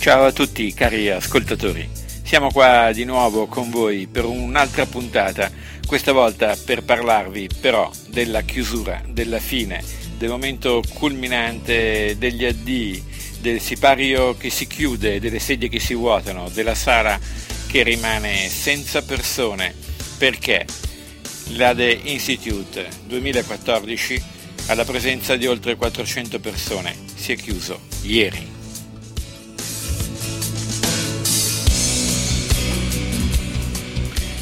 Ciao a tutti cari ascoltatori, siamo qua di nuovo con voi per un'altra puntata, questa volta per parlarvi però della chiusura, della fine, del momento culminante degli addii, del sipario che si chiude, delle sedie che si vuotano, della sala che rimane senza persone, perché l'ADE Institute 2014 alla presenza di oltre 400 persone si è chiuso ieri.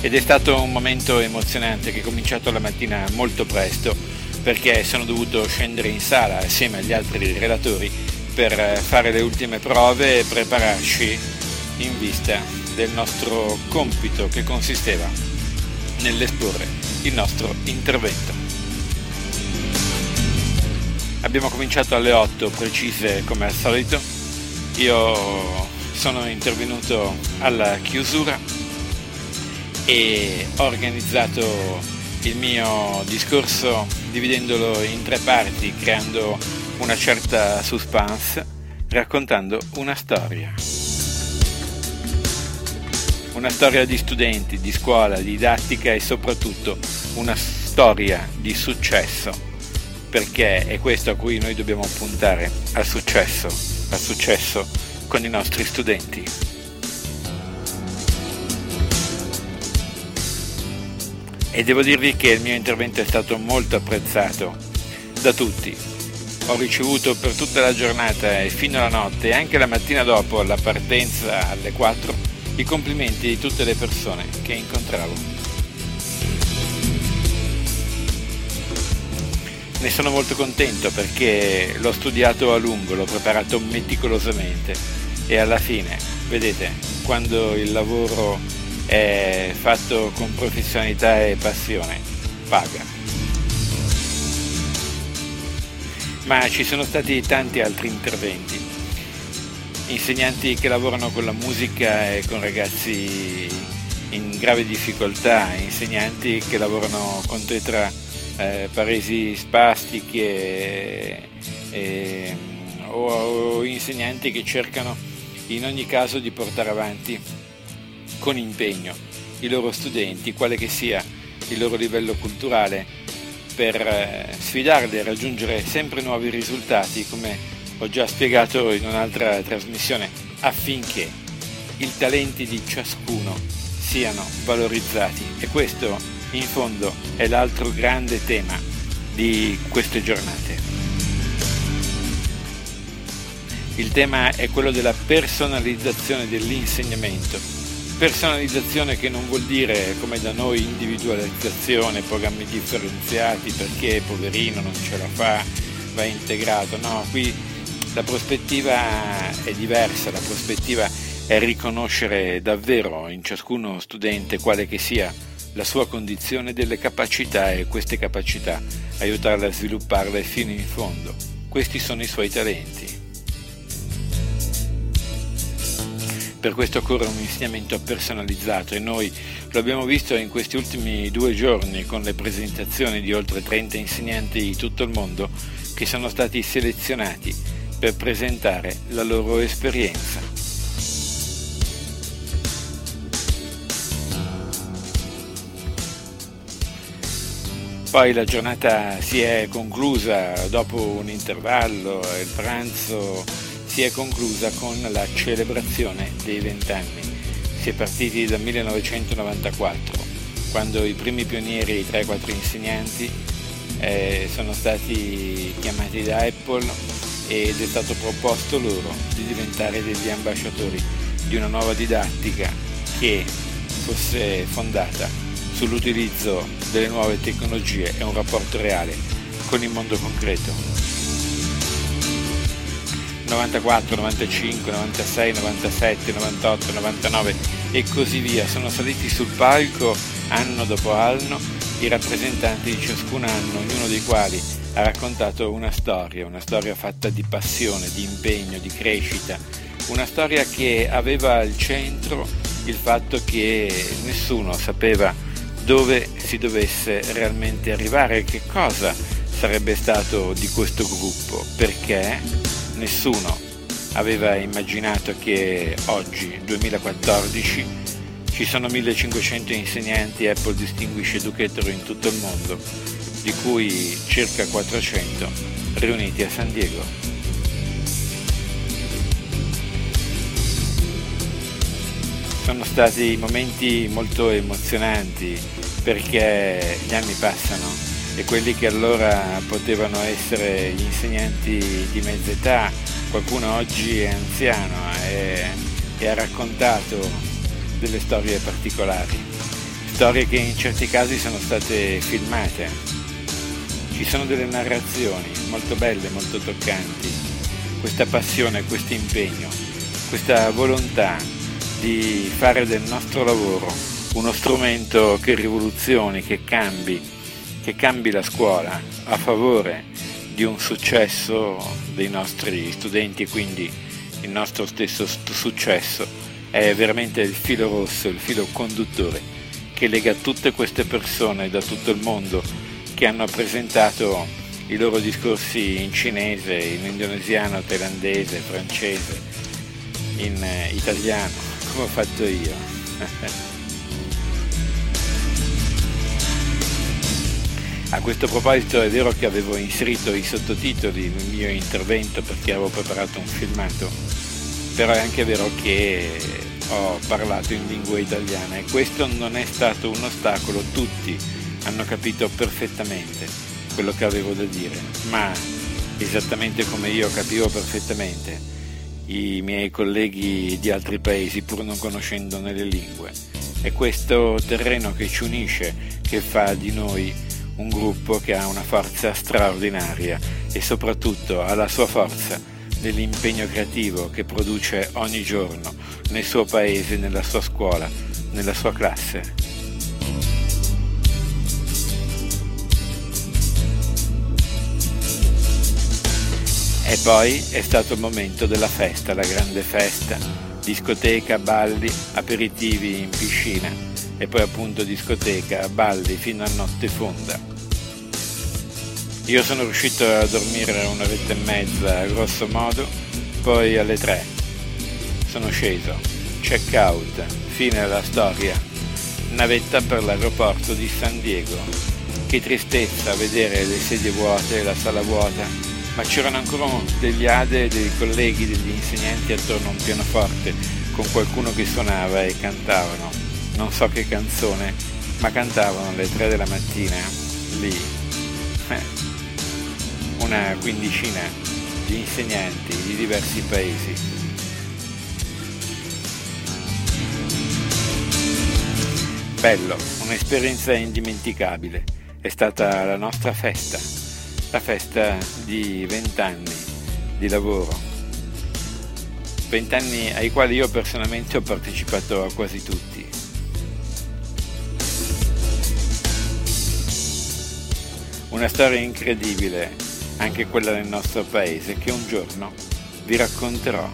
Ed è stato un momento emozionante che è cominciato la mattina molto presto perché sono dovuto scendere in sala assieme agli altri relatori per fare le ultime prove e prepararci in vista del nostro compito che consisteva nell'esporre il nostro intervento. Abbiamo cominciato alle 8 precise come al solito, io sono intervenuto alla chiusura e ho organizzato il mio discorso dividendolo in tre parti, creando una certa suspense, raccontando una storia. Una storia di studenti, di scuola, di didattica e soprattutto una storia di successo, perché è questo a cui noi dobbiamo puntare, al successo, al successo con i nostri studenti. E devo dirvi che il mio intervento è stato molto apprezzato da tutti. Ho ricevuto per tutta la giornata e fino alla notte e anche la mattina dopo la partenza alle 4 i complimenti di tutte le persone che incontravo. Ne sono molto contento perché l'ho studiato a lungo, l'ho preparato meticolosamente e alla fine, vedete, quando il lavoro è fatto con professionalità e passione, paga. Ma ci sono stati tanti altri interventi, insegnanti che lavorano con la musica e con ragazzi in grave difficoltà, insegnanti che lavorano con tetra eh, paresi spastiche e, o, o insegnanti che cercano in ogni caso di portare avanti con impegno i loro studenti, quale che sia il loro livello culturale, per eh, sfidarli a raggiungere sempre nuovi risultati, come ho già spiegato in un'altra trasmissione, affinché i talenti di ciascuno siano valorizzati. E questo, in fondo, è l'altro grande tema di queste giornate. Il tema è quello della personalizzazione dell'insegnamento personalizzazione che non vuol dire come da noi individualizzazione, programmi differenziati perché poverino non ce la fa, va integrato, no, qui la prospettiva è diversa, la prospettiva è riconoscere davvero in ciascuno studente quale che sia la sua condizione delle capacità e queste capacità aiutarle a svilupparle fino in fondo. Questi sono i suoi talenti. Per questo occorre un insegnamento personalizzato e noi lo abbiamo visto in questi ultimi due giorni con le presentazioni di oltre 30 insegnanti di tutto il mondo che sono stati selezionati per presentare la loro esperienza. Poi la giornata si è conclusa dopo un intervallo, il pranzo si è conclusa con la celebrazione dei vent'anni. Si è partiti dal 1994, quando i primi pionieri, i 3-4 insegnanti, eh, sono stati chiamati da Apple ed è stato proposto loro di diventare degli ambasciatori di una nuova didattica che fosse fondata sull'utilizzo delle nuove tecnologie e un rapporto reale con il mondo concreto. 94, 95, 96, 97, 98, 99 e così via. Sono saliti sul palco anno dopo anno i rappresentanti di ciascun anno, ognuno dei quali ha raccontato una storia, una storia fatta di passione, di impegno, di crescita, una storia che aveva al centro il fatto che nessuno sapeva dove si dovesse realmente arrivare, che cosa sarebbe stato di questo gruppo, perché nessuno aveva immaginato che oggi, 2014, ci sono 1500 insegnanti Apple Distinguished Educator in tutto il mondo, di cui circa 400 riuniti a San Diego. Sono stati momenti molto emozionanti perché gli anni passano e quelli che allora potevano essere gli insegnanti di mezza età, qualcuno oggi è anziano e, e ha raccontato delle storie particolari, storie che in certi casi sono state filmate. Ci sono delle narrazioni molto belle, molto toccanti, questa passione, questo impegno, questa volontà di fare del nostro lavoro uno strumento che rivoluzioni, che cambi, che cambi la scuola a favore di un successo dei nostri studenti e quindi il nostro stesso successo è veramente il filo rosso, il filo conduttore che lega tutte queste persone da tutto il mondo che hanno presentato i loro discorsi in cinese, in indonesiano, thailandese, francese, in eh, italiano, come ho fatto io. A questo proposito è vero che avevo inserito i sottotitoli nel mio intervento perché avevo preparato un filmato, però è anche vero che ho parlato in lingua italiana e questo non è stato un ostacolo, tutti hanno capito perfettamente quello che avevo da dire, ma esattamente come io capivo perfettamente i miei colleghi di altri paesi pur non conoscendone le lingue. È questo terreno che ci unisce, che fa di noi un gruppo che ha una forza straordinaria e soprattutto ha la sua forza nell'impegno creativo che produce ogni giorno nel suo paese, nella sua scuola, nella sua classe. E poi è stato il momento della festa, la grande festa, discoteca, balli, aperitivi in piscina e poi appunto discoteca, balli fino a notte fonda. Io sono riuscito a dormire un'oretta e mezza grosso modo, poi alle tre sono sceso, check out, fine della storia, navetta per l'aeroporto di San Diego. Che tristezza vedere le sedie vuote, la sala vuota, ma c'erano ancora degli ade, dei colleghi, degli insegnanti attorno a un pianoforte con qualcuno che suonava e cantavano non so che canzone, ma cantavano alle 3 della mattina lì eh, una quindicina di insegnanti di diversi paesi. Bello, un'esperienza indimenticabile. È stata la nostra festa, la festa di vent'anni di lavoro. Vent'anni ai quali io personalmente ho partecipato a quasi tutti. Una storia incredibile, anche quella del nostro paese, che un giorno vi racconterò.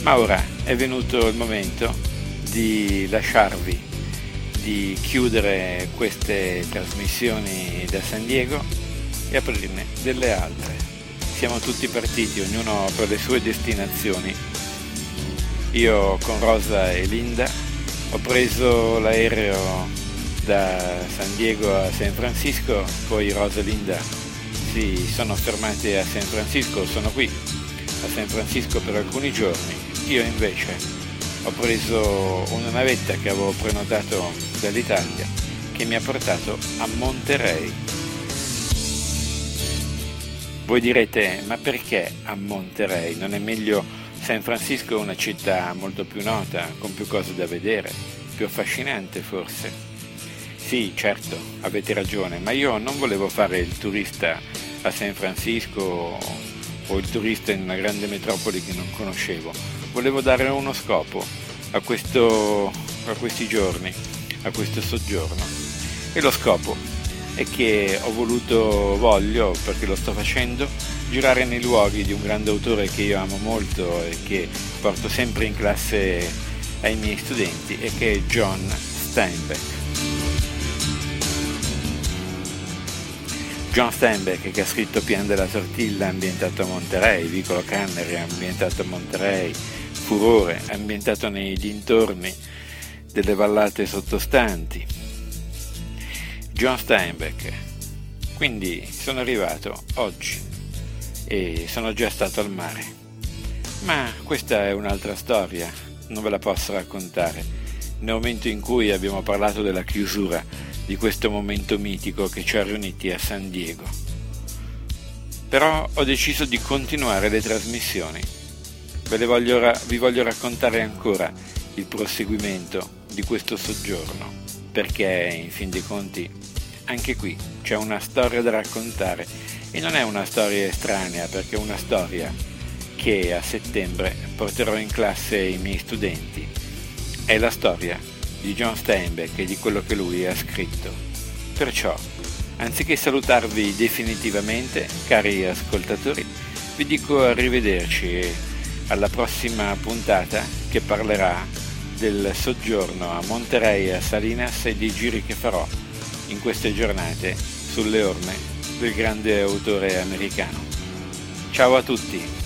Ma ora è venuto il momento di lasciarvi, di chiudere queste trasmissioni da San Diego e aprirne delle altre. Siamo tutti partiti, ognuno per le sue destinazioni io con Rosa e Linda ho preso l'aereo da San Diego a San Francisco, poi Rosa e Linda si sono fermate a San Francisco, sono qui a San Francisco per alcuni giorni. Io invece ho preso una navetta che avevo prenotato dall'Italia che mi ha portato a Monterey. Voi direte, ma perché a Monterey? Non è meglio San Francisco è una città molto più nota, con più cose da vedere, più affascinante forse. Sì, certo, avete ragione, ma io non volevo fare il turista a San Francisco o il turista in una grande metropoli che non conoscevo. Volevo dare uno scopo a, questo, a questi giorni, a questo soggiorno. E lo scopo è che ho voluto, voglio, perché lo sto facendo, girare nei luoghi di un grande autore che io amo molto e che porto sempre in classe ai miei studenti e che è John Steinbeck. John Steinbeck che ha scritto Pian della Tortilla ambientato a Monterey, Vicolo Cannery ambientato a Monterey, Furore ambientato nei dintorni delle vallate sottostanti. John Steinbeck. Quindi sono arrivato oggi e sono già stato al mare. Ma questa è un'altra storia, non ve la posso raccontare. Nel momento in cui abbiamo parlato della chiusura di questo momento mitico che ci ha riuniti a San Diego. Però ho deciso di continuare le trasmissioni. Voglio, vi voglio raccontare ancora il proseguimento di questo soggiorno, perché in fin dei conti anche qui c'è una storia da raccontare e non è una storia estranea perché è una storia che a settembre porterò in classe ai miei studenti. È la storia di John Steinbeck e di quello che lui ha scritto. Perciò, anziché salutarvi definitivamente, cari ascoltatori, vi dico arrivederci alla prossima puntata che parlerà del soggiorno a Monterey a Salinas e dei giri che farò in queste giornate sulle orme del grande autore americano. Ciao a tutti!